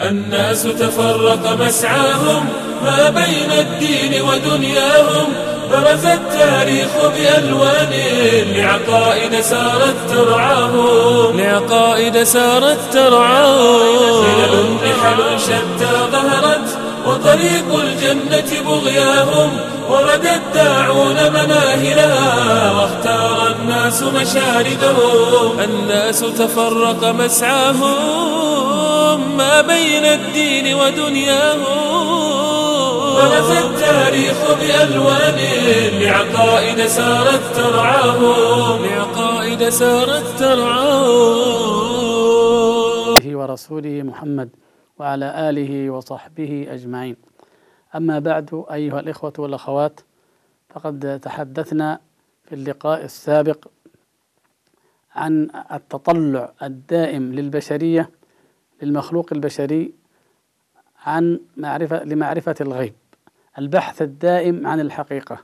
الناس تفرق مسعاهم ما بين الدين ودنياهم. برز التاريخ بألوان لعقائد سارت ترعاهم. لعقائد سارت ترعاهم. خلل نحل شتى ظهرت وطريق الجنة بغياهم ورد الداعون مناهلها واختار الناس مشاردهم الناس تفرق مسعاهم ما بين الدين ودنياهم. برز التاريخ بألوان لعقائد سارت ترعاهم. لعقائد سارت ترعاهم. ورسوله محمد وعلى آله وصحبه أجمعين. أما بعد أيها الإخوة والأخوات فقد تحدثنا في اللقاء السابق عن التطلع الدائم للبشرية للمخلوق البشري عن معرفة لمعرفة الغيب البحث الدائم عن الحقيقة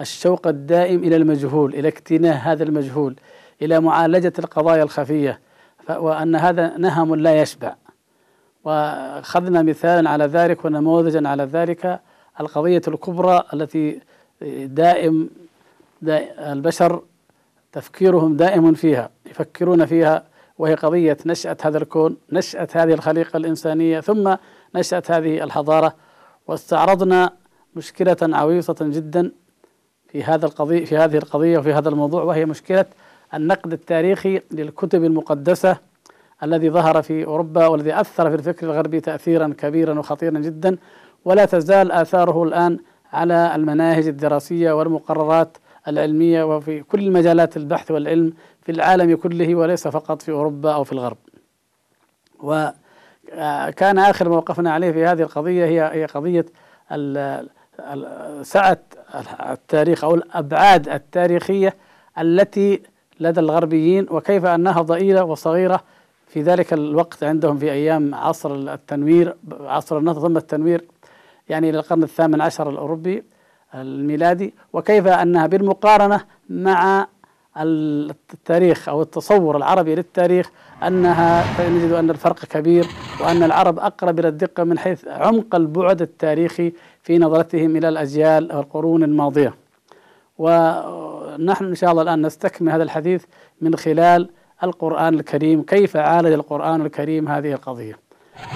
الشوق الدائم إلى المجهول إلى اكتناه هذا المجهول إلى معالجة القضايا الخفية وأن هذا نهم لا يشبع. وأخذنا مثالا على ذلك ونموذجا على ذلك القضية الكبرى التي دائم, دائم البشر تفكيرهم دائم فيها يفكرون فيها وهي قضية نشأة هذا الكون نشأة هذه الخليقة الإنسانية ثم نشأة هذه الحضارة. واستعرضنا مشكلة عويصة جدا في هذا القضية في هذه القضية وفي هذا الموضوع وهي مشكلة النقد التاريخي للكتب المقدسة. الذي ظهر في أوروبا والذي أثر في الفكر الغربي تاثيرا كبيرا وخطيرا جدا ولا تزال آثاره الآن على المناهج الدراسية والمقررات العلمية وفي كل مجالات البحث والعلم في العالم كله وليس فقط في أوروبا أو في الغرب. وكان آخر موقفنا عليه في هذه القضية هي هي قضية سعة التاريخ أو الأبعاد التاريخية التي لدى الغربيين وكيف أنها ضئيلة وصغيرة في ذلك الوقت عندهم في أيام عصر التنوير عصر النهضة ثم التنوير يعني إلى القرن الثامن عشر الأوروبي الميلادي وكيف أنها بالمقارنة مع التاريخ أو التصور العربي للتاريخ أنها نجد أن الفرق كبير وأن العرب أقرب إلى الدقة من حيث عمق البعد التاريخي في نظرتهم إلى الأجيال أو القرون الماضية. ونحن إن شاء الله الآن نستكمل هذا الحديث من خلال القرآن الكريم كيف عالج القرآن الكريم هذه القضية؟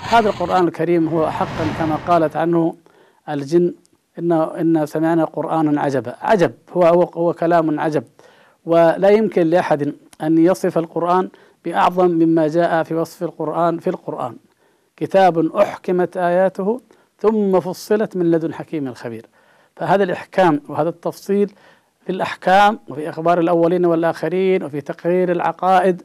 هذا القرآن الكريم هو حقا كما قالت عنه الجن إن إن سمعنا قرآنا عجبا. عجب هو هو, هو كلام عجب. ولا يمكن لأحد أن يصف القرآن بأعظم مما جاء في وصف القرآن في القرآن. كتاب أحكمت آياته ثم فصلت من لدن حكيم خبير فهذا الإحكام وهذا التفصيل في الأحكام وفي أخبار الأولين والآخرين وفي تقرير العقائد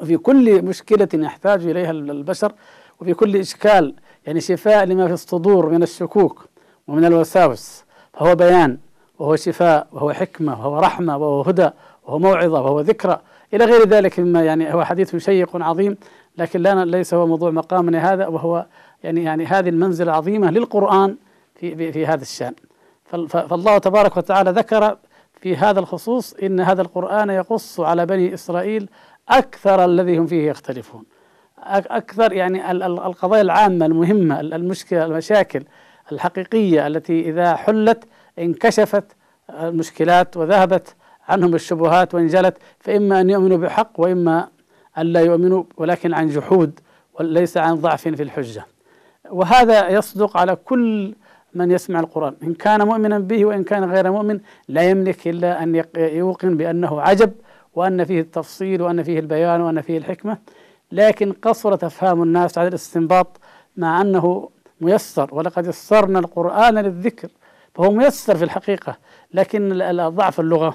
وفي كل مشكلة يحتاج إليها البشر وفي كل إشكال يعني شفاء لما في الصدور من الشكوك ومن الوساوس. فهو بيان وهو شفاء وهو حكمة وهو رحمة وهو هدى وهو موعظة وهو ذكرى. إلى غير ذلك مما يعني هو حديث شيق عظيم لكن لا ليس هو موضوع مقامنا هذا وهو يعني يعني هذه المنزلة العظيمة للقرآن في في, في هذا الشأن. فالله تبارك وتعالى ذكر في هذا الخصوص إن هذا القرآن يقص على بني إسرائيل أكثر الذي هم فيه يختلفون. أكثر يعني القضايا العامة المهمة المشكلة المشاكل الحقيقية التي إذا حلت انكشفت المشكلات وذهبت عنهم الشبهات وانجلت فإما أن يؤمنوا بحق وإما أن لا يؤمنوا ولكن عن جحود وليس عن ضعف في الحجة. وهذا يصدق على كل من يسمع القرآن. إن كان مؤمنا به وإن كان غير مؤمن لا يملك إلا أن يوقن بأنه عجب وأن فيه التفصيل وأن فيه البيان وأن فيه الحكمة. لكن قصرت أفهام الناس على الاستنباط مع أنه ميسر ولقد يسرنا القرآن للذكر. فهو ميسر في الحقيقة لكن ضعف اللغة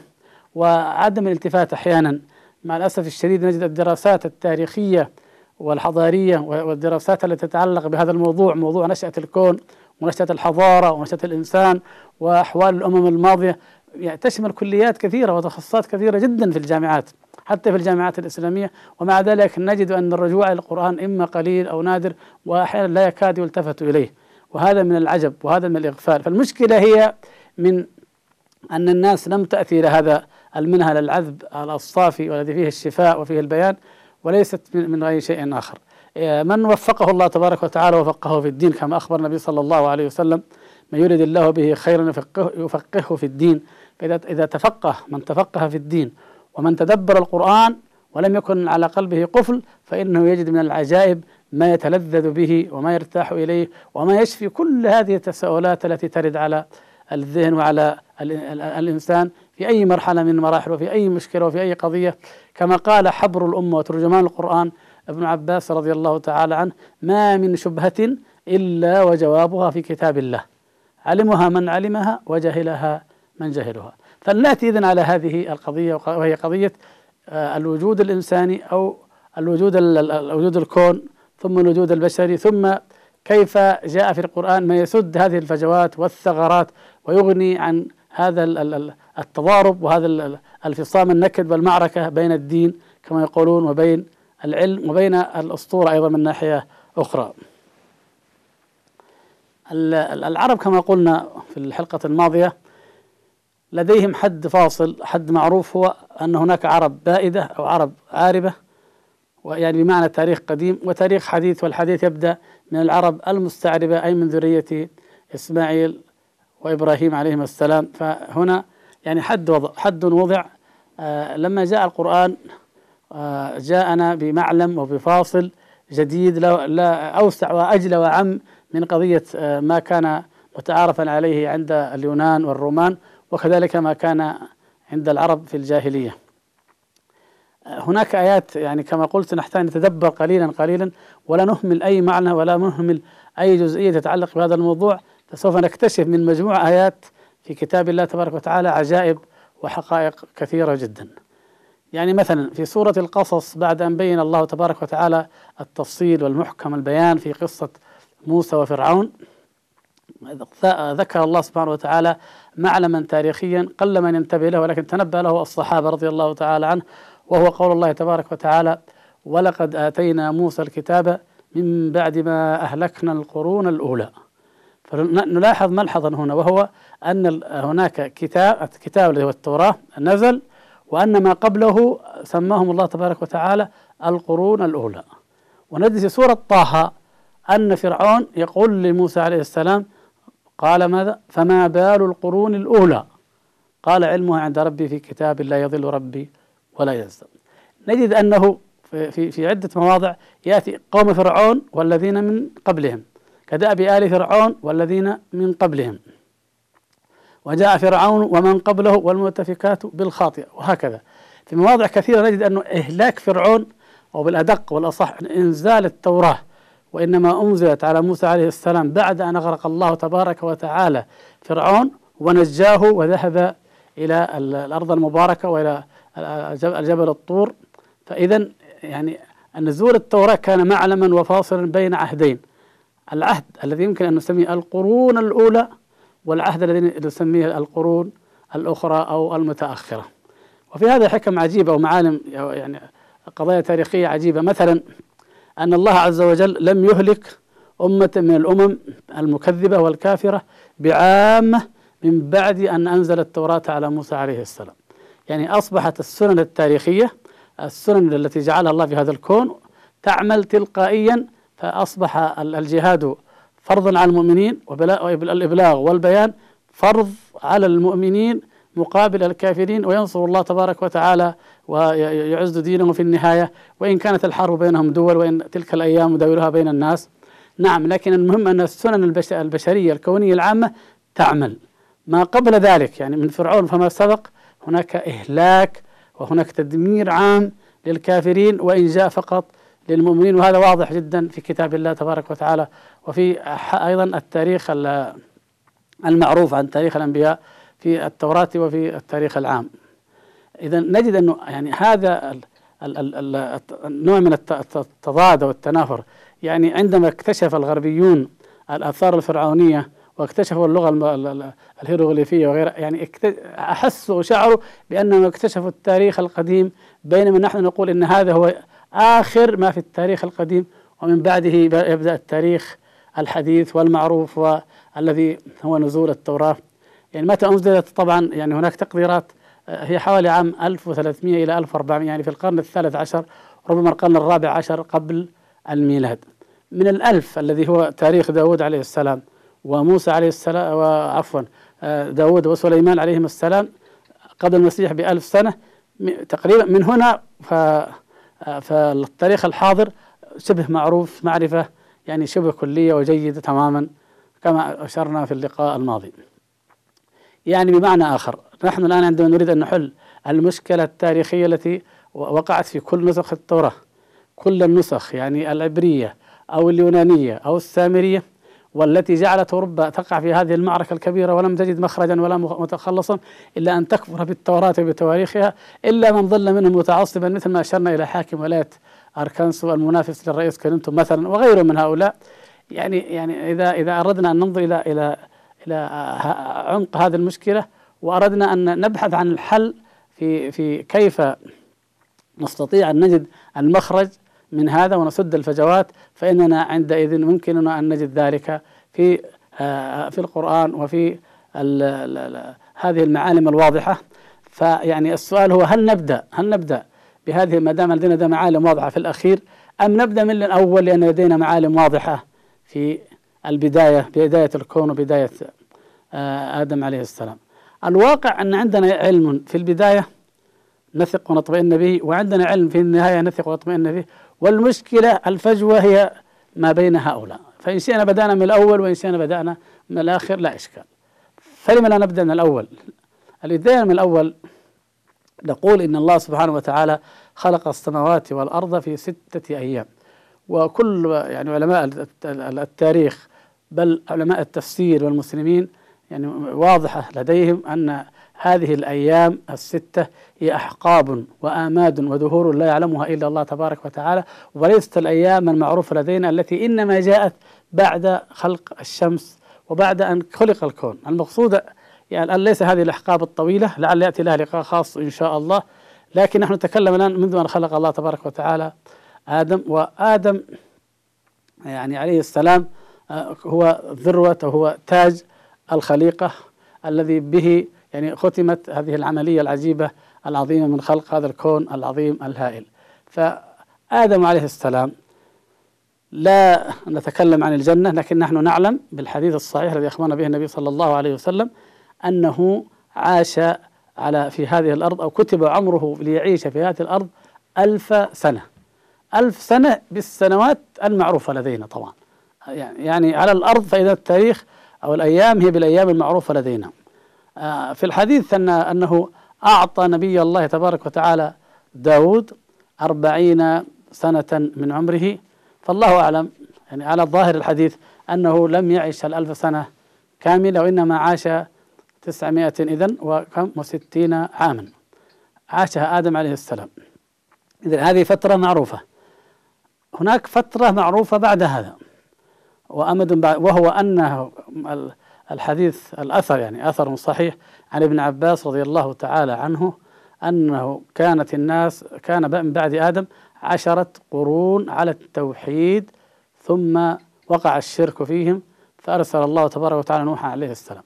وعدم الالتفات أحيانا. مع الأسف الشديد نجد الدراسات التاريخية والحضارية والدراسات التي تتعلق بهذا الموضوع موضوع نشأة الكون ونشأة الحضارة ونشأة الإنسان وأحوال الأمم الماضية يعني تشمل كليات كثيرة وتخصصات كثيرة جدا في الجامعات حتى في الجامعات الإسلامية. ومع ذلك نجد أن الرجوع إلى القرآن إما قليل أو نادر وأحيانا لا يكاد يلتفت إليه. وهذا من العجب وهذا من الإغفال. فالمشكلة هي من أن الناس لم تأتي إلى هذا المنهل العذب الصافي والذي فيه الشفاء وفيه البيان وليست من أي شيء آخر. من وفقه الله تبارك وتعالى وفقه في الدين كما أخبر النبي صلى الله عليه وسلم من يريد الله به خيرا يفقهه, يفقهه في الدين فإذا إذا تفقه من تفقه في الدين ومن تدبر القرآن ولم يكن على قلبه قفل فإنه يجد من العجائب ما يتلذذ به وما يرتاح إليه وما يشفي كل هذه التساؤلات التي ترد على الذهن وعلى الإنسان في أي مرحلة من مراحل وفي أي مشكلة وفي أي قضية. كما قال حبر الأمة وترجمان القرآن ابن عباس رضي الله تعالى عنه ما من شبهة إلا وجوابها في كتاب الله. علمها من علمها وجهلها من جهلها. فلنأتي إذن على هذه القضية وهي قضية آه، الوجود الإنساني أو الوجود الوجود الكون ثم الوجود البشري ثم كيف جاء في القرآن ما يسد هذه الفجوات والثغرات ويغني عن هذا التضارب وهذا الفصام النكد والمعركة بين الدين كما يقولون وبين العلم وبين الأسطورة أيضا من ناحية أخرى. العرب كما قلنا في الحلقة الماضية لديهم حد فاصل حد معروف هو أن هناك عرب بائدة أو عرب عاربة ويعني بمعنى تاريخ قديم وتاريخ حديث والحديث يبدأ من العرب المستعربة أي من ذرية إسماعيل وإبراهيم عليهما السلام. فهنا يعني حد وضع حد وضع. آه لما جاء القرآن جاءنا بمعلم وبفاصل جديد لا, أوسع وأجلى وعم من قضية آه ما كان متعارفا عليه عند اليونان والرومان وكذلك ما كان عند العرب في الجاهلية. هناك آيات يعني كما قلت نحتاج نتدبر قليلا قليلا ولا نهمل أي معنى ولا نهمل أي جزئية تتعلق بهذا الموضوع. فسوف نكتشف من مجموع آيات في كتاب الله تبارك وتعالى عجائب وحقائق كثيرة جدا. يعني مثلا في سورة القصص بعد أن بين الله تبارك وتعالى التفصيل والمحكم البيان في قصة موسى وفرعون ذكر الله سبحانه وتعالى معلما تاريخيا قل من ينتبه له ولكن تنبأ له الصحابة رضي الله تعالى عنه وهو قول الله تبارك وتعالى ولقد آتينا موسى الكتاب من بعد ما أهلكنا القرون الأولى. فنلاحظ ملحظا هنا وهو أن هناك كتاب الكتاب اللي هو التوراة نزل وأن ما قبله سماهم الله تبارك وتعالى القرون الأولى. ونجد في سورة طه أن فرعون يقول لموسى عليه السلام قال ماذا؟ فما بال القرون الأولى؟ قال علمها عند ربي في كتاب لا يضل ربي ولا ينسى نجد أنه في, في عدة مواضع يأتي قوم فرعون والذين من قبلهم كدأب آل فرعون والذين من قبلهم. وجاء فرعون ومن قبله والمؤتفكات بالخاطئة وهكذا. في مواضع كثيرة نجد أنه إهلاك فرعون أو بالأدق والأصح إنزال التوراة وإنما أنزلت على موسى عليه السلام بعد أن أغرق الله تبارك وتعالى فرعون ونجاه وذهب إلى الأرض المباركة وإلى الجبل الطور. فإذا يعني نزول التوراة كان معلما وفاصلا بين عهدين. العهد الذي يمكن أن نسميه القرون الأولى والعهد الذي نسميه القرون الأخرى أو المتأخرة. وفي هذا حكم عجيبة ومعالم يعني قضايا تاريخية عجيبة. مثلا أن الله عز وجل لم يهلك أمة من الأمم المكذبة والكافرة بعامة من بعد أن أنزل التوراة على موسى عليه السلام. يعني أصبحت السنن التاريخية السنن التي جعلها الله في هذا الكون تعمل تلقائيا فأصبح الجهاد فرضا على المؤمنين والإبلاغ والبيان فرض على المؤمنين مقابل الكافرين وينصر الله تبارك وتعالى ويعز دينه في النهاية. وإن كانت الحرب بينهم دول وإن تلك الأيام نداولها بين الناس. نعم لكن المهم أن السنن البشرية الكونية العامة تعمل. ما قبل ذلك يعني من فرعون فما سبق هناك إهلاك وهناك تدمير عام للكافرين وإن جاء فقط للمؤمنين. وهذا واضح جدا في كتاب الله تبارك وتعالى. وفي أيضا التاريخ المعروف عن تاريخ الأنبياء في التوراة وفي التاريخ العام. إذا نجد أنه يعني هذا النوع من التضاد والتنافر. يعني عندما اكتشف الغربيون الآثار الفرعونية واكتشفوا اللغة الهيروغليفية وغيرها يعني أحسوا وشعروا بأنهم اكتشفوا التاريخ القديم بينما نحن نقول إن هذا هو آخر ما في التاريخ القديم ومن بعده يبدأ التاريخ الحديث والمعروف والذي هو نزول التوراة. يعني متى أنزلت؟ طبعا يعني هناك تقديرات آه، هي حوالي عام 1300 إلى 1400 يعني في القرن الثالث عشر ربما القرن الرابع عشر قبل الميلاد. من الألف الذي هو تاريخ داود عليه السلام وموسى عليه السلام وعفوا آه، داود وسليمان عليهم السلام قبل المسيح بألف سنة تقريبا من هنا آه، فالتاريخ الحاضر شبه معروف معرفة يعني شبه كلية وجيدة تماما كما أشرنا في اللقاء الماضي. يعني بمعنى آخر نحن الآن عندما نريد أن نحل المشكلة التاريخية التي وقعت في كل نسخ التوراة كل النسخ يعني العبرية أو اليونانية أو السامرية والتي جعلت أوروبا تقع في هذه المعركة الكبيرة ولم تجد مخرجا ولا متخلصا إلا أن تكفر بالتوراة وبتواريخها إلا من ظل منهم متعصبا مثل ما أشرنا إلى حاكم ولاية أركانسو المنافس للرئيس كلينتون مثلا وغيره من هؤلاء. يعني يعني إذا إذا أردنا أن ننظر إلى إلى إلى عمق هذه المشكلة وأردنا أن نبحث عن الحل في في كيف نستطيع أن نجد المخرج من هذا ونسد الفجوات فإننا عندئذ يمكننا أن نجد ذلك في آه، في القرآن وفي هذه المعالم الواضحة. فيعني السؤال هو هل نبدأ هل نبدأ بهذه ما دام لدينا معالم واضحة في الأخير أم نبدأ من الأول لأن لدينا معالم واضحة في البداية بداية الكون وبداية آه، آدم عليه السلام. الواقع أن عندنا علم في البداية نثق ونطمئن به وعندنا علم في النهاية نثق ونطمئن به والمشكلة الفجوة هي ما بين هؤلاء. فإن شئنا بدأنا من الأول وإن شئنا بدأنا من الآخر لا إشكال. فلما لا نبدأ من الأول؟ البداية من الأول نقول إن الله سبحانه وتعالى خلق السماوات والأرض في ستة أيام. وكل يعني علماء التاريخ بل علماء التفسير والمسلمين يعني واضحة لديهم أن هذه الأيام الستة هي أحقاب وآماد ودهور لا يعلمها إلا الله تبارك وتعالى وليست الأيام المعروفة لدينا التي إنما جاءت بعد خلق الشمس وبعد أن خلق الكون. المقصود يعني ليس هذه الأحقاب الطويلة لعل يأتي لها لقاء خاص إن شاء الله لكن نحن نتكلم الآن منذ أن خلق الله تبارك وتعالى آدم وآدم يعني عليه السلام آه، هو ذروة وهو تاج الخليقة الذي به يعني ختمت هذه العملية العجيبة العظيمة من خلق هذا الكون العظيم الهائل. فآدم عليه السلام لا نتكلم عن الجنة لكن نحن نعلم بالحديث الصحيح الذي أخبرنا به النبي صلى الله عليه وسلم أنه عاش على في هذه الأرض أو كتب عمره ليعيش في هذه الأرض ألف سنة. ألف سنة بالسنوات المعروفة لدينا طبعا. يعني, على الأرض فإذا التاريخ أو الأيام هي بالأيام المعروفة لدينا. في الحديث أن أنه أعطى نبي الله تبارك وتعالى داود أربعين سنة من عمره. فالله أعلم يعني على ظاهر الحديث أنه لم يعش الألف سنة كاملة وإنما عاش تسعمائة إذن وكم؟ وستين عاما. عاشها آدم عليه السلام. إذن هذه فترة معروفة. هناك فترة معروفة بعد هذا. وأمد وهو أنه الحديث الأثر يعني أثر صحيح عن ابن عباس رضي الله تعالى عنه أنه كانت الناس كان من بعد آدم عشرة قرون على التوحيد ثم وقع الشرك فيهم فأرسل الله تبارك وتعالى نوحا عليه السلام.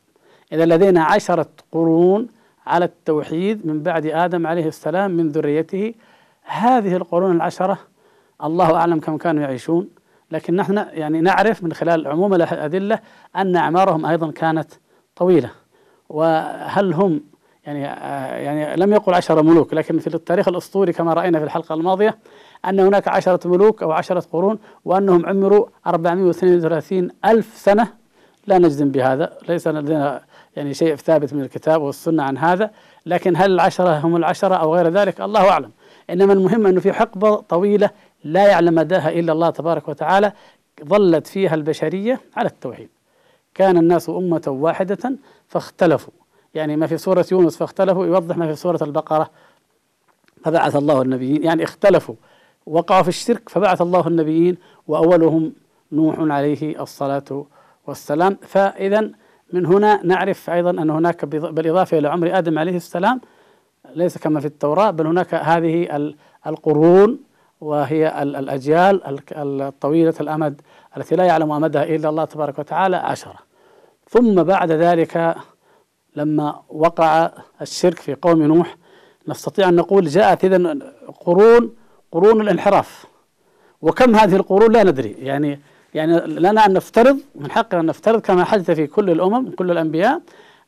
إذا لدينا عشرة قرون على التوحيد من بعد آدم عليه السلام من ذريته هذه القرون العشرة الله أعلم كم كانوا يعيشون. لكن نحن يعني نعرف من خلال عموم الأدلة أن أعمارهم أيضا كانت طويلة. وهل هم يعني يعني لم يقل عشر ملوك لكن في التاريخ الأسطوري كما رأينا في الحلقة الماضية أن هناك عشرة ملوك أو عشرة قرون وأنهم عمروا 432 ألف سنة. لا نجزم بهذا ليس لدينا يعني شيء ثابت من الكتاب والسنة عن هذا لكن هل العشرة هم العشرة أو غير ذلك؟ الله أعلم. إنما المهم أنه في حقبة طويلة لا يعلم مداها إلا الله تبارك وتعالى ظلت فيها البشرية على التوحيد. كان الناس أمة واحدة فاختلفوا. يعني ما في سورة يونس فاختلفوا يوضح ما في سورة البقرة. فبعث الله النبيين يعني اختلفوا. وقعوا في الشرك فبعث الله النبيين وأولهم نوح عليه الصلاة والسلام. فإذا من هنا نعرف أيضا أن هناك بالإضافة إلى عمر آدم عليه السلام ليس كما في التوراة بل هناك هذه القرون وهي الأجيال الطويلة الأمد التي لا يعلم أمدها إلا الله تبارك وتعالى عشرة. ثم بعد ذلك لما وقع الشرك في قوم نوح نستطيع أن نقول جاءت إذن قرون قرون الانحراف. وكم هذه القرون لا ندري. يعني يعني لنا أن نفترض من حقنا أن نفترض كما حدث في كل الأمم كل الأنبياء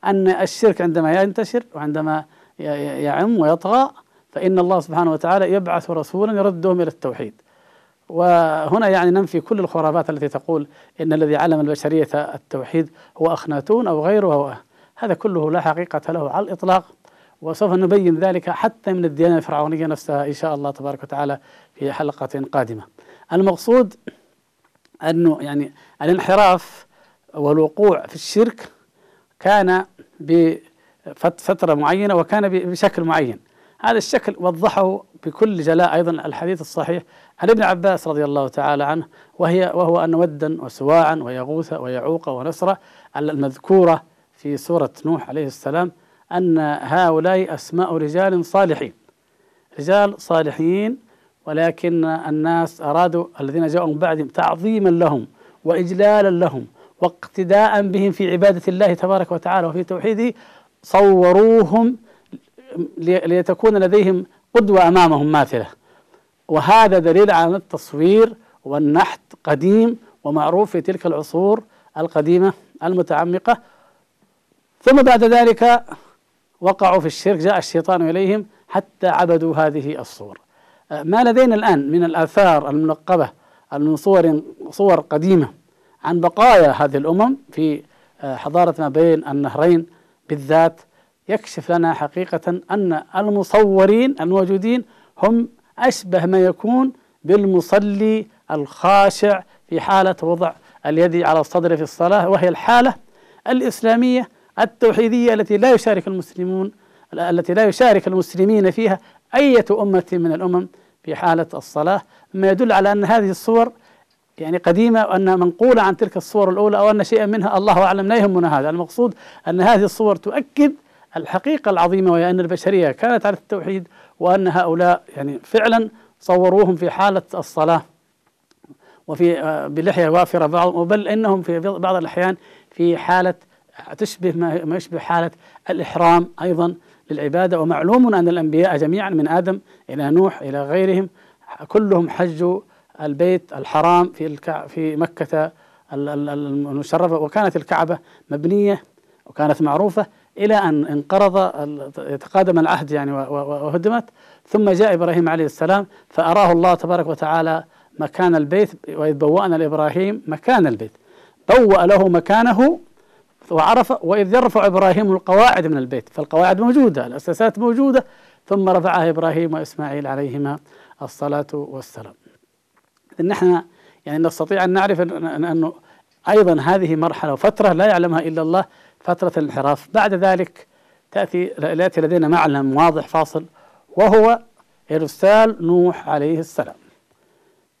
أن الشرك عندما ينتشر وعندما يعم ويطغى فإن الله سبحانه وتعالى يبعث رسولا يردهم إلى التوحيد. وهنا يعني ننفي كل الخرافات التي تقول إن الذي علم البشرية التوحيد هو أخناتون أو غيره هو هذا كله لا حقيقة له على الإطلاق وسوف نبين ذلك حتى من الديانة الفرعونية نفسها إن شاء الله تبارك وتعالى في حلقة قادمة. المقصود أنه يعني الانحراف والوقوع في الشرك كان بفترة معينة وكان بشكل معين. هذا الشكل وضحه بكل جلاء أيضا الحديث الصحيح عن ابن عباس رضي الله تعالى عنه وهي وهو أن ودا وسواعا ويغوث ويعوق ونسرا المذكورة في سورة نوح عليه السلام أن هؤلاء أسماء رجال صالحين. رجال صالحين ولكن الناس أرادوا الذين جاءوا من بعدهم تعظيما لهم وإجلالا لهم واقتداء بهم في عبادة الله تبارك وتعالى وفي توحيده صوروهم ليتكون لديهم قدوة أمامهم ماثلة. وهذا دليل على التصوير والنحت قديم ومعروف في تلك العصور القديمة المتعمقة. ثم بعد ذلك وقعوا في الشرك جاء الشيطان إليهم حتى عبدوا هذه الصور. ما لدينا الآن من الآثار المنقبة من صور صور قديمة عن بقايا هذه الأمم في حضارة ما بين النهرين بالذات يكشف لنا حقيقة أن المصورين الموجودين هم أشبه ما يكون بالمصلي الخاشع في حالة وضع اليد على الصدر في الصلاة وهي الحالة الإسلامية التوحيدية التي لا يشارك المسلمون التي لا يشارك المسلمين فيها أية أمة من الأمم في حالة الصلاة. ما يدل على أن هذه الصور يعني قديمة وأن منقولة عن تلك الصور الأولى أو أن شيئا منها الله أعلم لا يهمنا هذا. المقصود أن هذه الصور تؤكد الحقيقة العظيمة وهي أن البشرية كانت على التوحيد وأن هؤلاء يعني فعلا صوروهم في حالة الصلاة وفي آه، بلحية وافرة بعض بل إنهم في بعض الأحيان في حالة تشبه ما يشبه حالة الإحرام أيضا للعبادة. ومعلوم أن الأنبياء جميعا من آدم إلى نوح إلى غيرهم كلهم حجوا البيت الحرام في الكع في مكة المشرفة وكانت الكعبة مبنية وكانت معروفة إلى أن انقرض يتقادم العهد يعني وهدمت. ثم جاء إبراهيم عليه السلام فأراه الله تبارك وتعالى مكان البيت وإذ بوأنا لإبراهيم مكان البيت. بوأ له مكانه وعرف وإذ يرفع إبراهيم القواعد من البيت فالقواعد موجودة الأساسات موجودة. ثم رفعها إبراهيم وإسماعيل عليهما الصلاة والسلام. نحن يعني نستطيع أن نعرف أنه أيضا هذه مرحلة وفترة لا يعلمها إلا الله فترة الانحراف. بعد ذلك تأتي يأتي لدينا معلم واضح فاصل وهو إرسال نوح عليه السلام.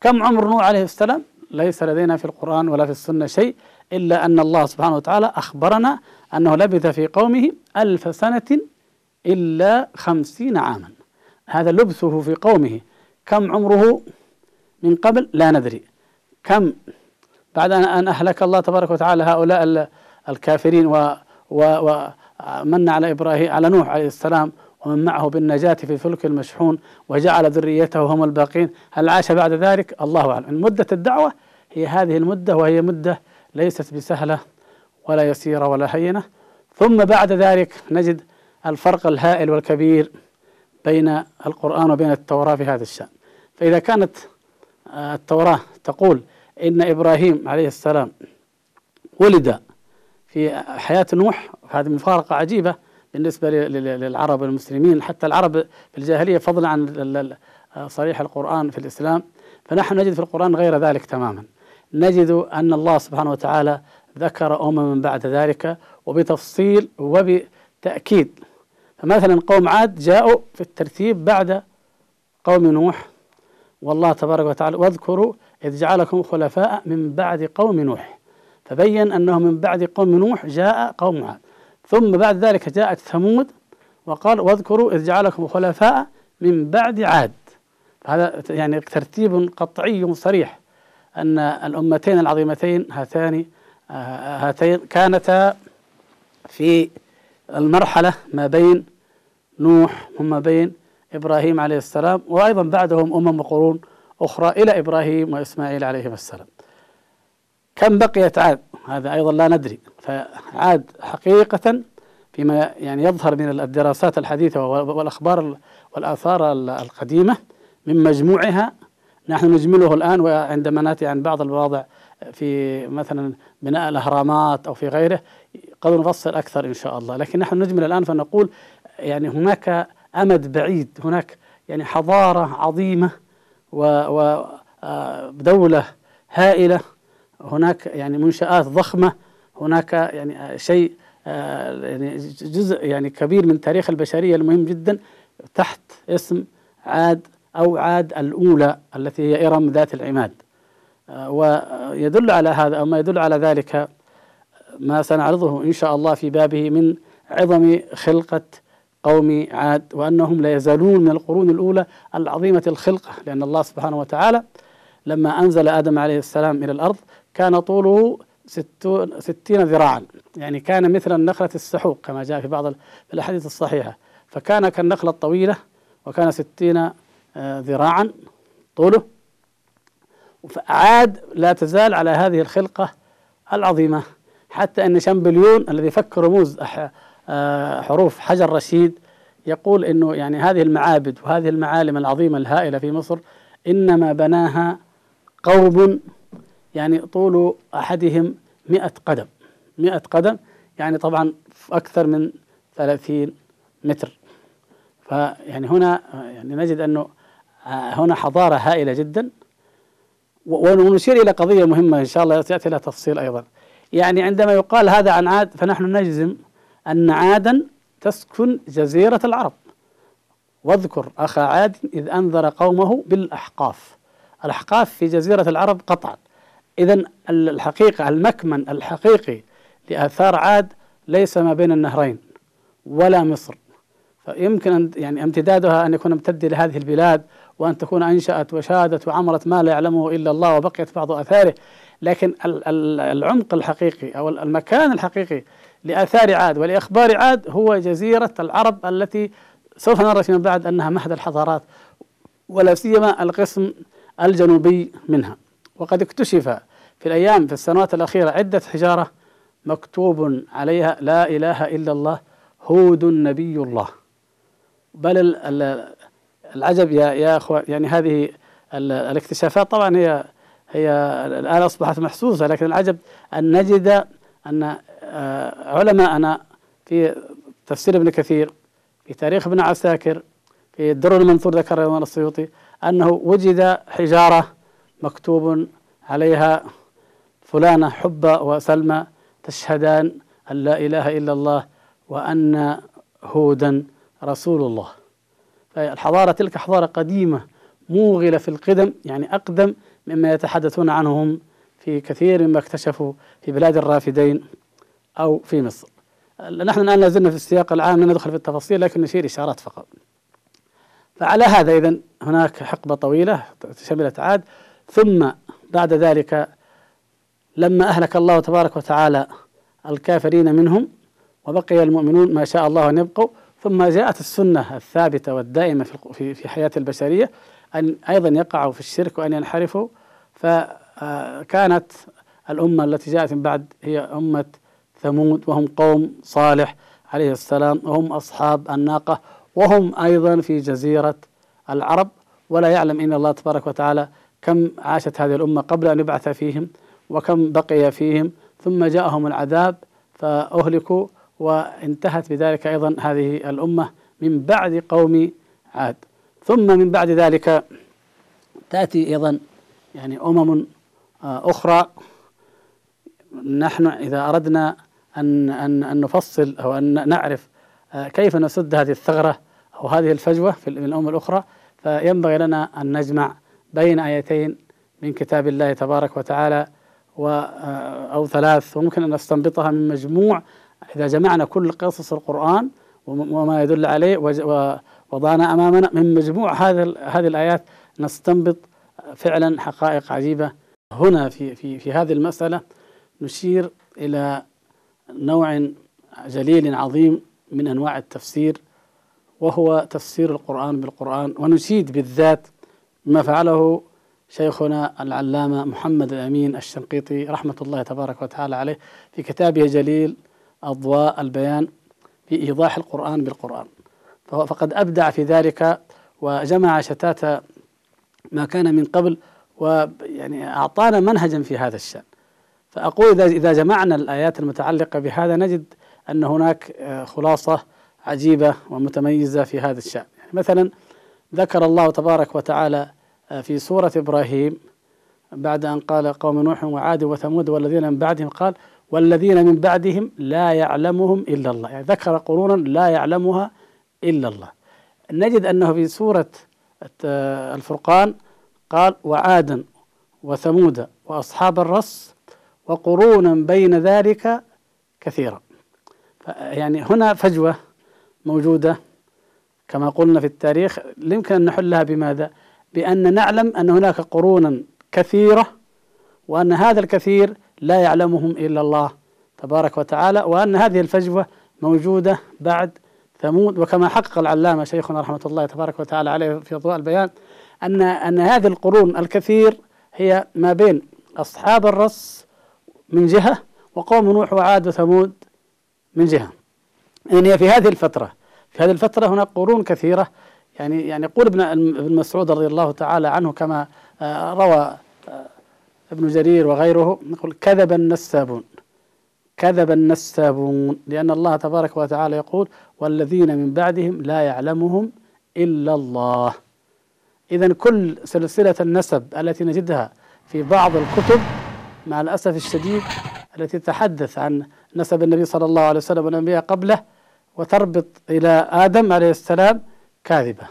كم عمر نوح عليه السلام؟ ليس لدينا في القرآن ولا في السنة شيء إلا أن الله سبحانه وتعالى أخبرنا أنه لبث في قومه ألف سنة إلا خمسين عاما. هذا لبثه في قومه. كم عمره؟ من قبل لا ندري. كم؟ بعد أن أهلك الله تبارك وتعالى هؤلاء الكافرين ومن على إبراهيم على نوح عليه السلام ومن معه بالنجاة في الفلك المشحون وجعل ذريته هم الباقين. هل عاش بعد ذلك؟ الله أعلم. مدة الدعوة هي هذه المدة وهي مدة ليست بسهلة ولا يسيرة ولا هينة. ثم بعد ذلك نجد الفرق الهائل والكبير بين القرآن وبين التوراة في هذا الشأن. فإذا كانت التوراة تقول إن إبراهيم عليه السلام ولد في حياة نوح هذه مفارقة عجيبة بالنسبة للعرب والمسلمين حتى العرب في الجاهلية فضلا عن صريح القرآن في الإسلام. فنحن نجد في القرآن غير ذلك تماما. نجد أن الله سبحانه وتعالى ذكر أمما بعد ذلك وبتفصيل وبتأكيد. فمثلا قوم عاد جاءوا في الترتيب بعد قوم نوح. والله تبارك وتعالى واذكروا إذ جعلكم خلفاء من بعد قوم نوح فبين أنه من بعد قوم نوح جاء قوم عاد ثم بعد ذلك جاءت ثمود وقال واذكروا إذ جعلكم خلفاء من بعد عاد. هذا يعني ترتيب قطعي صريح أن الأمتين العظيمتين هاتان هاتين كانتا في المرحلة ما بين نوح وما بين إبراهيم عليه السلام وأيضا بعدهم أمم وقرون أخرى إلى إبراهيم وإسماعيل عليهما السلام. كم بقيت عاد؟ هذا أيضا لا ندري. فعاد حقيقة فيما يعني يظهر من الدراسات الحديثة والأخبار والآثار القديمة من مجموعها نحن نجمله الآن وعندما نأتي عن بعض المواضع في مثلا بناء الأهرامات أو في غيره قد نفصل أكثر إن شاء الله. لكن نحن نجمل الآن فنقول يعني هناك أمد بعيد. هناك يعني حضارة عظيمة ودولة آه، هائلة. هناك يعني منشآت ضخمة. هناك يعني شيء آه، يعني جزء يعني كبير من تاريخ البشرية المهم جدا تحت اسم عاد أو عاد الأولى التي هي إرم ذات العماد. آه، ويدل على هذا أو ما يدل على ذلك ما سنعرضه إن شاء الله في بابه من عظم خلقة قوم عاد وأنهم لا يزالون من القرون الأولى العظيمة الخلقة لأن الله سبحانه وتعالى لما أنزل آدم عليه السلام إلى الأرض كان طوله ستون ستين ذراعا يعني كان مثل النخلة السحوق كما جاء في بعض الأحاديث الصحيحة. فكان كالنخلة الطويلة وكان ستين آه، ذراعا طوله. فعاد لا تزال على هذه الخلقة العظيمة حتى أن شامبليون الذي فك رموز حروف حجر رشيد يقول أنه يعني هذه المعابد وهذه المعالم العظيمة الهائلة في مصر إنما بناها قوم يعني طول أحدهم مئة قدم. مئة قدم يعني طبعا أكثر من ثلاثين متر. فيعني هنا يعني نجد آه، هنا حضارة هائلة جدا. ونشير إلى قضية مهمة إن شاء الله سيأتي لها تفصيل أيضا. يعني عندما يقال هذا عن عاد فنحن نجزم أن عادا تسكن جزيرة العرب. واذكر أخا عاد إذ أنذر قومه بالأحقاف. الأحقاف في جزيرة العرب قطعا. إذا الحقيقة المكمن الحقيقي لآثار عاد ليس ما بين النهرين ولا مصر. فيمكن أن يعني امتدادها أن يكون امتد لهذه البلاد وأن تكون أنشأت وشادت وعمرت ما لا يعلمه إلا الله وبقيت بعض آثاره. لكن العمق الحقيقي أو المكان الحقيقي لآثار عاد ولإخبار عاد هو جزيرة العرب التي سوف نرى فيما بعد أنها مهد الحضارات ولا سيما القسم الجنوبي منها. وقد اكتشف في الأيام في السنوات الأخيرة عدة حجارة مكتوب عليها لا إله إلا الله هود نبي الله. بل العجب يا يا أخوة يعني هذه الاكتشافات طبعا هي هي الآن أصبحت محسوسة لكن العجب أن نجد أن علماءنا في تفسير ابن كثير في تاريخ ابن عساكر في الدر المنثور ذكر الإمام السيوطي أنه وجد حجارة مكتوب عليها فلانة حبة وسلمى تشهدان أن لا إله إلا الله وأن هودا رسول الله. فالحضارة تلك حضارة قديمة موغلة في القدم يعني أقدم مما يتحدثون عنهم في كثير مما اكتشفوا في بلاد الرافدين. أو في مصر. نحن الآن لازلنا في السياق العام لا ندخل في التفاصيل لكن نشير إشارات فقط. فعلى هذا إذا هناك حقبة طويلة شملت عاد. ثم بعد ذلك لما أهلك الله تبارك وتعالى الكافرين منهم وبقي المؤمنون ما شاء الله أن يبقوا ثم جاءت السنة الثابتة والدائمة في في حياة البشرية أن أيضا يقعوا في الشرك وأن ينحرفوا. فكانت الأمة التي جاءت من بعد هي أمة ثمود وهم قوم صالح عليه السلام وهم أصحاب الناقة وهم أيضا في جزيرة العرب. ولا يعلم إن الله تبارك وتعالى كم عاشت هذه الأمة قبل أن يبعث فيهم وكم بقي فيهم. ثم جاءهم العذاب فأهلكوا وانتهت بذلك أيضا هذه الأمة من بعد قوم عاد. ثم من بعد ذلك تأتي أيضا يعني أمم آه، أخرى. نحن إذا أردنا أن أن أن نفصل أو أن نعرف آه، كيف نسد هذه الثغرة أو هذه الفجوة في الأمم الأخرى. فينبغي لنا أن نجمع بين آيتين من كتاب الله تبارك وتعالى و آه، أو ثلاث. وممكن أن نستنبطها من مجموع إذا جمعنا كل قصص القرآن وما يدل عليه وضعنا أمامنا من مجموع هذا هذه الآيات نستنبط فعلا حقائق عجيبة. هنا في في في هذه المسألة نشير إلى نوع جليل عظيم من أنواع التفسير وهو تفسير القرآن بالقرآن ونشيد بالذات ما فعله شيخنا العلامة محمد الأمين الشنقيطي رحمة الله تبارك وتعالى عليه في كتابه جليل أضواء البيان في إيضاح القرآن بالقرآن. فقد أبدع في ذلك وجمع شتات ما كان من قبل ويعني أعطانا منهجا في هذا الشأن. فأقول إذا إذا جمعنا الآيات المتعلقة بهذا نجد أن هناك آه، خلاصة عجيبة ومتميزة في هذا الشأن. يعني مثلا ذكر الله تبارك وتعالى آه، في سورة إبراهيم بعد أن قال قوم نوح وعاد وثمود والذين من بعدهم قال والذين من بعدهم لا يعلمهم إلا الله. يعني ذكر قرونا لا يعلمها إلا الله. نجد أنه في سورة آه، الفرقان قال وعادا وثمود وأصحاب الرس وقرونا بين ذلك كثيرا يعني هنا فجوة موجودة كما قلنا في التاريخ يمكن أن نحلها بماذا؟ بأن نعلم أن هناك قرونا كثيرة وأن هذا الكثير لا يعلمهم إلا الله تبارك وتعالى وأن هذه الفجوة موجودة بعد ثمود وكما حقق العلامة شيخنا رحمة الله تبارك وتعالى عليه في أضواء البيان أن أن هذه القرون الكثير هي ما بين أصحاب الرس من جهة وقوم نوح وعاد وثمود من جهة. يعني في هذه الفترة في هذه الفترة هناك قرون كثيرة. يعني يعني يقول ابن ابن مسعود رضي الله تعالى عنه كما آه، روى آه، ابن جرير وغيره يقول كذب النسابون كذب النسابون لأن الله تبارك وتعالى يقول والذين من بعدهم لا يعلمهم إلا الله. إذا كل سلسلة النسب التي نجدها في بعض الكتب مع الأسف الشديد التي تتحدث عن نسب النبي صلى الله عليه وسلم والأنبياء قبله وتربط إلى آدم عليه السلام كاذبة.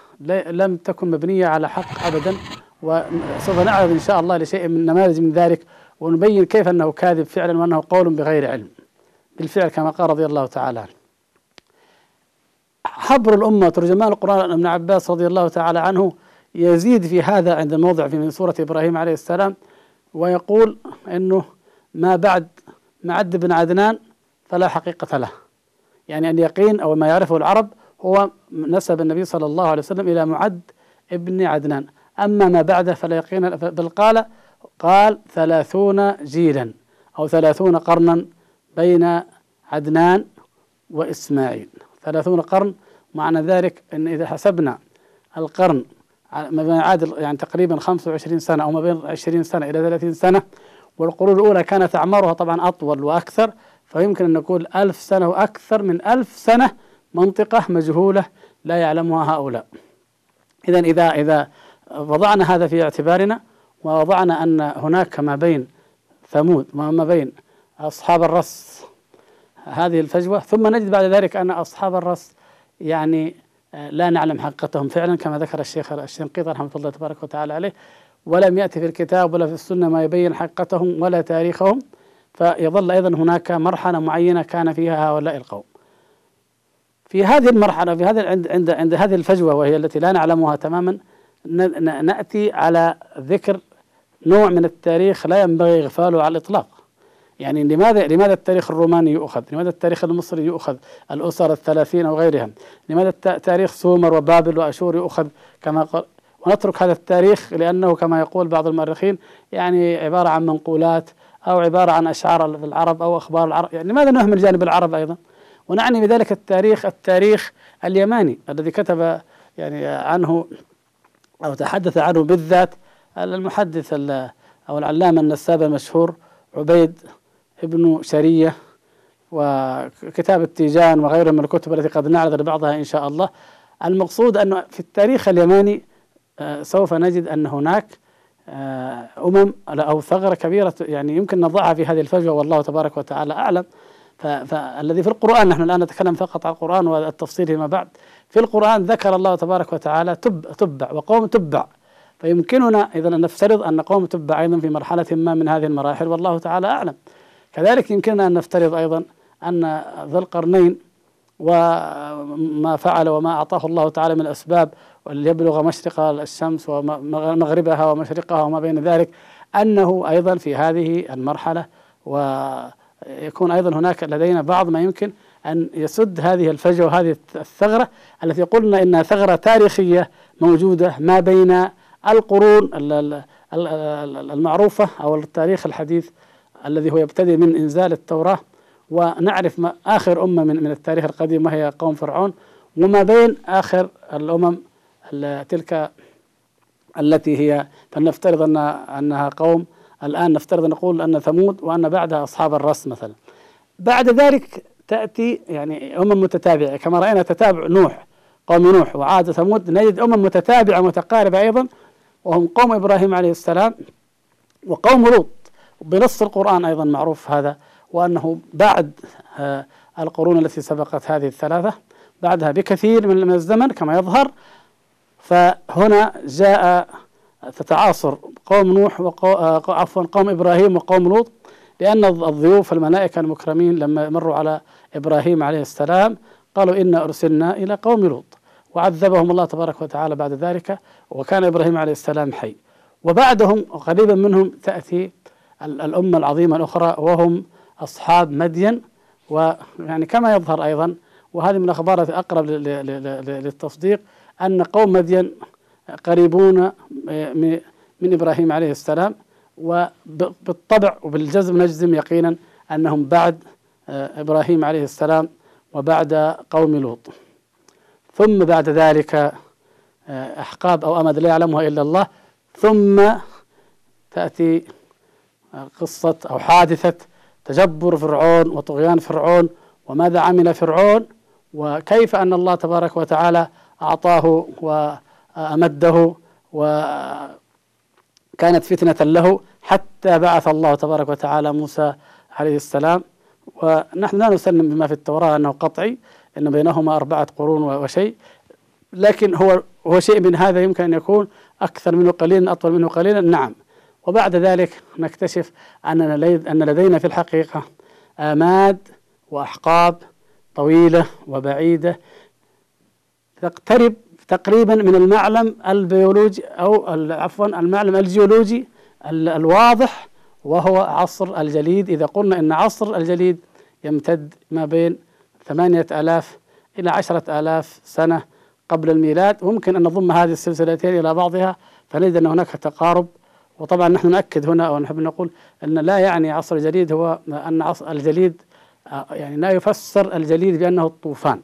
لم تكن مبنية على حق أبدا وسوف نعرض إن شاء الله لشيء من نماذج من ذلك ونبين كيف أنه كاذب فعلا وأنه قول بغير علم. بالفعل كما قال رضي الله تعالى عنه. حبر الأمة ترجمان القرآن ابن عباس رضي الله تعالى عنه يزيد في هذا عند الموضع في من سورة إبراهيم عليه السلام ويقول أنه ما بعد معد بن عدنان فلا حقيقة له. يعني اليقين أو ما يعرفه العرب هو نسب النبي صلى الله عليه وسلم إلى معد ابن عدنان. أما ما بعده فلا يقين بل قال قال ثلاثون جيلا أو ثلاثون قرنا بين عدنان وإسماعيل. ثلاثون قرن معنى ذلك أن إذا حسبنا القرن ما بين عادل يعني تقريبا 25 سنة أو ما بين 20 سنة إلى 30 سنة والقرون الأولى كانت أعمارها طبعا أطول وأكثر فيمكن أن نقول ألف سنة وأكثر من ألف سنة منطقة مجهولة لا يعلمها هؤلاء. إذا إذا إذا وضعنا هذا في اعتبارنا ووضعنا أن هناك ما بين ثمود وما بين أصحاب الرس هذه الفجوة ثم نجد بعد ذلك أن أصحاب الرس يعني لا نعلم حقيقتهم فعلا كما ذكر الشيخ الشنقيطي رحمة الله تبارك وتعالى عليه ولم يأتي في الكتاب ولا في السنة ما يبين حقيقتهم ولا تاريخهم فيظل أيضا هناك مرحلة معينة كان فيها هؤلاء القوم في هذه المرحلة في هذا عند عند عند هذه الفجوة وهي التي لا نعلمها تماما نأتي على ذكر نوع من التاريخ لا ينبغي إغفاله على الإطلاق يعني لماذا لماذا التاريخ الروماني يؤخذ؟ لماذا التاريخ المصري يؤخذ؟ الأسر الثلاثين أو غيرها؟ لماذا تاريخ سومر وبابل وأشور يؤخذ كما قال ونترك هذا التاريخ لأنه كما يقول بعض المؤرخين يعني عبارة عن منقولات أو عبارة عن أشعار العرب أو أخبار العرب. يعني لماذا نهمل جانب العرب أيضا؟ ونعني بذلك التاريخ التاريخ اليماني الذي كتب يعني عنه أو تحدث عنه بالذات المحدث أو العلامة النساب المشهور عبيد ابن شرية وكتاب التيجان وغيره من الكتب التي قد نعرض لبعضها إن شاء الله. المقصود أنه في التاريخ اليماني سوف نجد أن هناك آه، أمم أو ثغرة كبيرة يعني يمكن نضعها في هذه الفجوة والله تبارك وتعالى أعلم. فالذي في القرآن نحن الآن نتكلم فقط عن القرآن والتفصيل فيما بعد. في القرآن ذكر الله تبارك وتعالى تب تبع وقوم تبع. فيمكننا إذا أن نفترض أن قوم تبع أيضا في مرحلة ما من هذه المراحل والله تعالى أعلم. كذلك يمكننا أن نفترض أيضا أن ذا القرنين وما فعل وما أعطاه الله تعالى من الأسباب وليبلغ مشرق الشمس ومغربها ومشرقها وما بين ذلك أنه أيضا في هذه المرحلة ويكون أيضا هناك لدينا بعض ما يمكن أن يسد هذه الفجوة وهذه الثغرة التي قلنا إنها ثغرة تاريخية موجودة ما بين القرون المعروفة أو التاريخ الحديث الذي هو يبتدئ من إنزال التوراة ونعرف ما آخر أمة من من التاريخ القديم وهي قوم فرعون. وما بين آخر الأمم تلك التي هي فلنفترض أن أنها قوم. الآن نفترض أن نقول أن ثمود وأن بعدها أصحاب الرس مثلا. بعد ذلك تأتي يعني أمم متتابعة. كما رأينا تتابع نوح قوم نوح وعاد ثمود نجد أمم متتابعة متقاربة أيضا وهم قوم إبراهيم عليه السلام وقوم لوط. بنص القرآن أيضا معروف هذا. وأنه بعد آه، القرون التي سبقت هذه الثلاثة بعدها بكثير من الزمن كما يظهر فهنا جاء تتعاصر قوم نوح. آه، عفوا قوم إبراهيم وقوم لوط لأن الضيوف الملائكة المكرمين لما مروا على إبراهيم عليه السلام قالوا إنا أرسلنا إلى قوم لوط وعذبهم الله تبارك وتعالى بعد ذلك وكان إبراهيم عليه السلام حي وبعدهم قريبا منهم تأتي الأمة العظيمة الأخرى وهم أصحاب مدين ويعني كما يظهر أيضا وهذه من الأخبار التي أقرب للتصديق أن قوم مدين قريبون من إبراهيم عليه السلام وبالطبع وبالجزم نجزم يقينا أنهم بعد آه، إبراهيم عليه السلام وبعد قوم لوط. ثم بعد ذلك آه، أحقاب أو أمد لا يعلمها إلا الله ثم تأتي آه، قصة أو حادثة تجبر فرعون وطغيان فرعون وماذا عمل فرعون وكيف أن الله تبارك وتعالى أعطاه وأمده وكانت فتنة له حتى بعث الله تبارك وتعالى موسى عليه السلام. ونحن لا نسلم بما في التوراة أنه قطعي أن بينهما أربعة قرون وشيء. لكن هو هو شيء من هذا يمكن أن يكون أكثر منه قليلا أطول منه قليلا. نعم. وبعد ذلك نكتشف أننا أن لدينا في الحقيقة آماد وأحقاب طويلة وبعيدة تقترب تقريبا من المعلم البيولوجي أو عفوا المعلم الجيولوجي الواضح وهو عصر الجليد. إذا قلنا أن عصر الجليد يمتد ما بين ثمانية آلاف إلى عشرة آلاف سنة قبل الميلاد. ممكن أن نضم هذه السلسلتين إلى بعضها فنجد أن هناك تقارب وطبعا نحن نؤكد هنا ونحب نقول أن لا يعني عصر الجليد هو أن عصر الجليد يعني لا يفسر الجليد بأنه الطوفان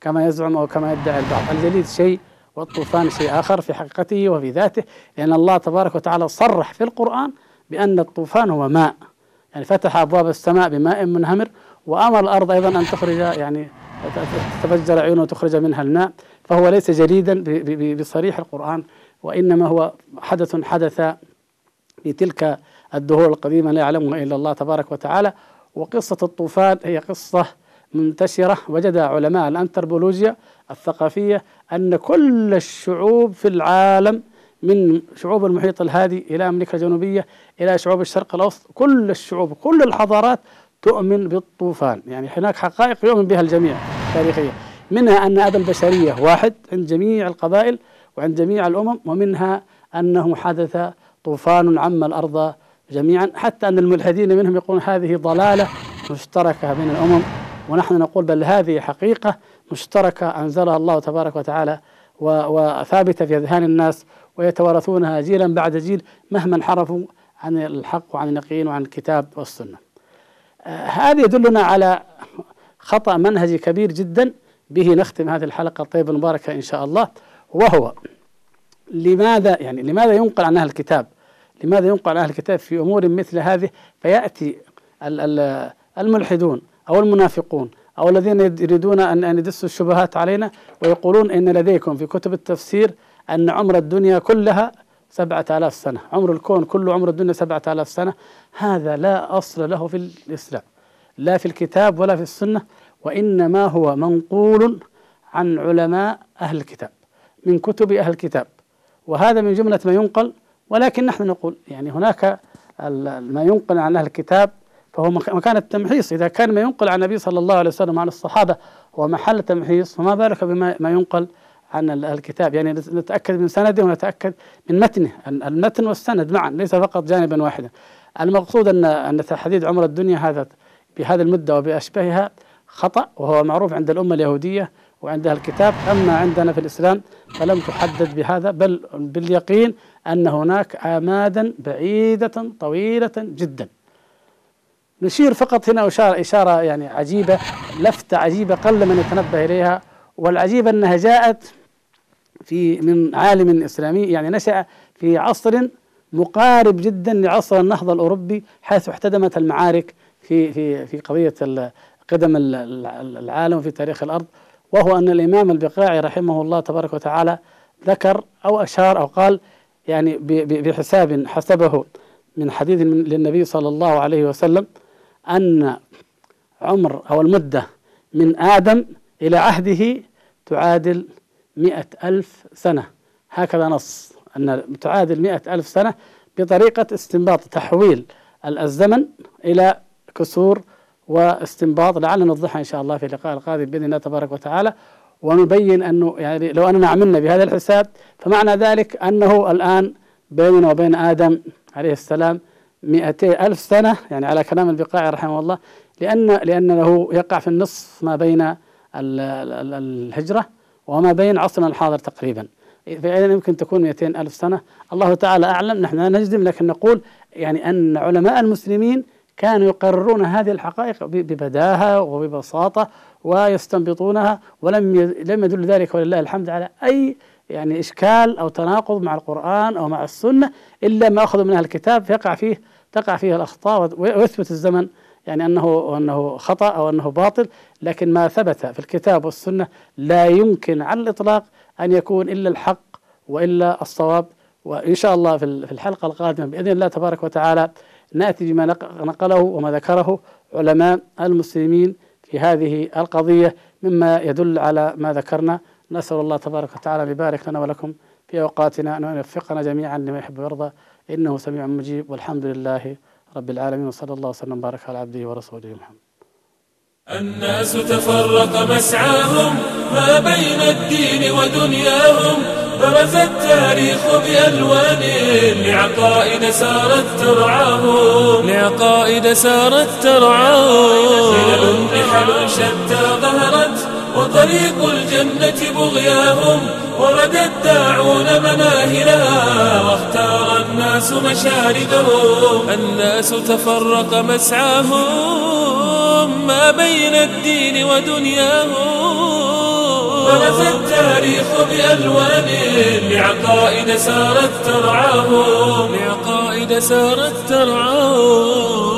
كما يزعم أو كما يدعي البعض. الجليد شيء والطوفان شيء آخر في حقيقته وفي ذاته لأن الله تبارك وتعالى صرح في القرآن بأن الطوفان هو ماء. يعني فتح أبواب السماء بماء منهمر وأمر الأرض أيضا أن تخرج يعني تفجر عيونه وتخرج منها الماء. فهو ليس جليدا بصريح القرآن وإنما هو حدث حدث في تلك الدهور القديمة لا يعلمها إلا الله تبارك وتعالى. وقصة الطوفان هي قصة منتشرة. وجد علماء الأنثروبولوجيا الثقافية أن كل الشعوب في العالم من شعوب المحيط الهادي إلى أمريكا الجنوبية إلى شعوب الشرق الأوسط كل الشعوب كل الحضارات تؤمن بالطوفان. يعني هناك حقائق يؤمن بها الجميع تاريخية منها أن أبا البشرية واحد عند جميع القبائل وعند جميع الأمم ومنها أنه حدث طوفان عم الأرض جميعا حتى أن الملحدين منهم يقولون هذه ضلالة مشتركة بين الأمم ونحن نقول بل هذه حقيقة مشتركة أنزلها الله تبارك وتعالى وثابتة في أذهان الناس ويتوارثونها جيلا بعد جيل مهما انحرفوا عن الحق وعن اليقين وعن الكتاب والسنة. آه، هذا يدلنا على خطأ منهجي كبير جدا به نختم هذه الحلقة الطيبة المباركة إن شاء الله وهو لماذا يعني لماذا ينقل عن أهل الكتاب؟ لماذا ينقل عن أهل الكتاب في أمور مثل هذه؟ فيأتي الملحدون أو المنافقون أو الذين يريدون أن يدسوا الشبهات علينا ويقولون إن لديكم في كتب التفسير أن عمر الدنيا كلها سبعة آلاف سنة عمر الكون كله عمر الدنيا سبعة آلاف سنة. هذا لا أصل له في الإسلام لا في الكتاب ولا في السنة وإنما هو منقول عن علماء أهل الكتاب من كتب أهل الكتاب. وهذا من جملة ما ينقل ولكن نحن نقول يعني هناك ما ينقل عن أهل الكتاب فهو مكان التمحيص. إذا كان ما ينقل عن النبي صلى الله عليه وسلم عن الصحابة هو محل تمحيص فما بالك بما ما ينقل عن الكتاب؟ يعني نتأكد من سنده ونتأكد من متنه. المتن والسند معا ليس فقط جانبا واحدا. المقصود أن أن تحديد عمر الدنيا هذا بهذه المدة وبأشبهها خطأ وهو معروف عند الأمة اليهودية وعندها الكتاب. أما عندنا في الإسلام فلم تحدد بهذا بل باليقين أن هناك آمادا بعيدة طويلة جدا. نشير فقط هنا إشارة, إشارة يعني عجيبة لفتة عجيبة قل من يتنبه إليها والعجيب أنها جاءت في من عالم إسلامي يعني نشأ في عصر مقارب جدا لعصر النهضة الأوروبي حيث احتدمت المعارك في في في قضية قدم العالم في تاريخ الأرض. وهو أن الإمام البقاعي رحمه الله تبارك وتعالى ذكر أو أشار أو قال يعني بحساب حسبه من حديث للنبي صلى الله عليه وسلم أن عمر أو المدة من آدم إلى عهده تعادل مئة ألف سنة. هكذا نص أن تعادل مئة ألف سنة بطريقة استنباط تحويل الزمن إلى كسور واستنباط لعلنا نوضحها إن شاء الله في اللقاء القادم بإذن الله تبارك وتعالى. ونبين أنه يعني لو أننا عملنا بهذا الحساب فمعنى ذلك أنه الآن بيننا وبين آدم عليه السلام 200 ألف سنة يعني على كلام البقاعي رحمه الله لأن لأنه يقع في النصف ما بين الهجرة وما بين عصرنا الحاضر تقريبا. فإذا يمكن تكون 200 ألف سنة. الله تعالى أعلم نحن لا نجزم لكن نقول يعني أن علماء المسلمين كانوا يقررون هذه الحقائق ببداهة وببساطة ويستنبطونها ولم لم يدل ذلك ولله الحمد على أي يعني إشكال أو تناقض مع القرآن أو مع السنة إلا ما أخذوا من الكتاب. فيقع فيه تقع فيه الأخطاء ويثبت الزمن يعني أنه أنه خطأ أو أنه باطل. لكن ما ثبت في الكتاب والسنة لا يمكن على الإطلاق أن يكون إلا الحق وإلا الصواب. وإن شاء الله في الحلقة القادمة بإذن الله تبارك وتعالى نأتي بما نقله وما ذكره علماء المسلمين في هذه القضية مما يدل على ما ذكرنا. نسأل الله تبارك وتعالى أن يبارك لنا ولكم في أوقاتنا أن يوفقنا جميعا لما يحب ويرضى. إنه سميع مجيب. والحمد لله رب العالمين. وصلى الله وسلم وبارك على عبده ورسوله محمد. الناس تفرق مسعاهم ما بين الدين ودنياهم. برز التاريخ بألوان لعقائد سارت ترعاهم لعقائد سارت ترعاهم خلل نحل شتى ظهرت وطريق الجنة بغياهم ورد الداعون مناهلها واختار الناس مشاردهم الناس تفرق مسعاهم ما بين الدين ودنياهم. برز التاريخ بألوان لعقائد سارت ترعاهم لعقائد سارت ترعاهم.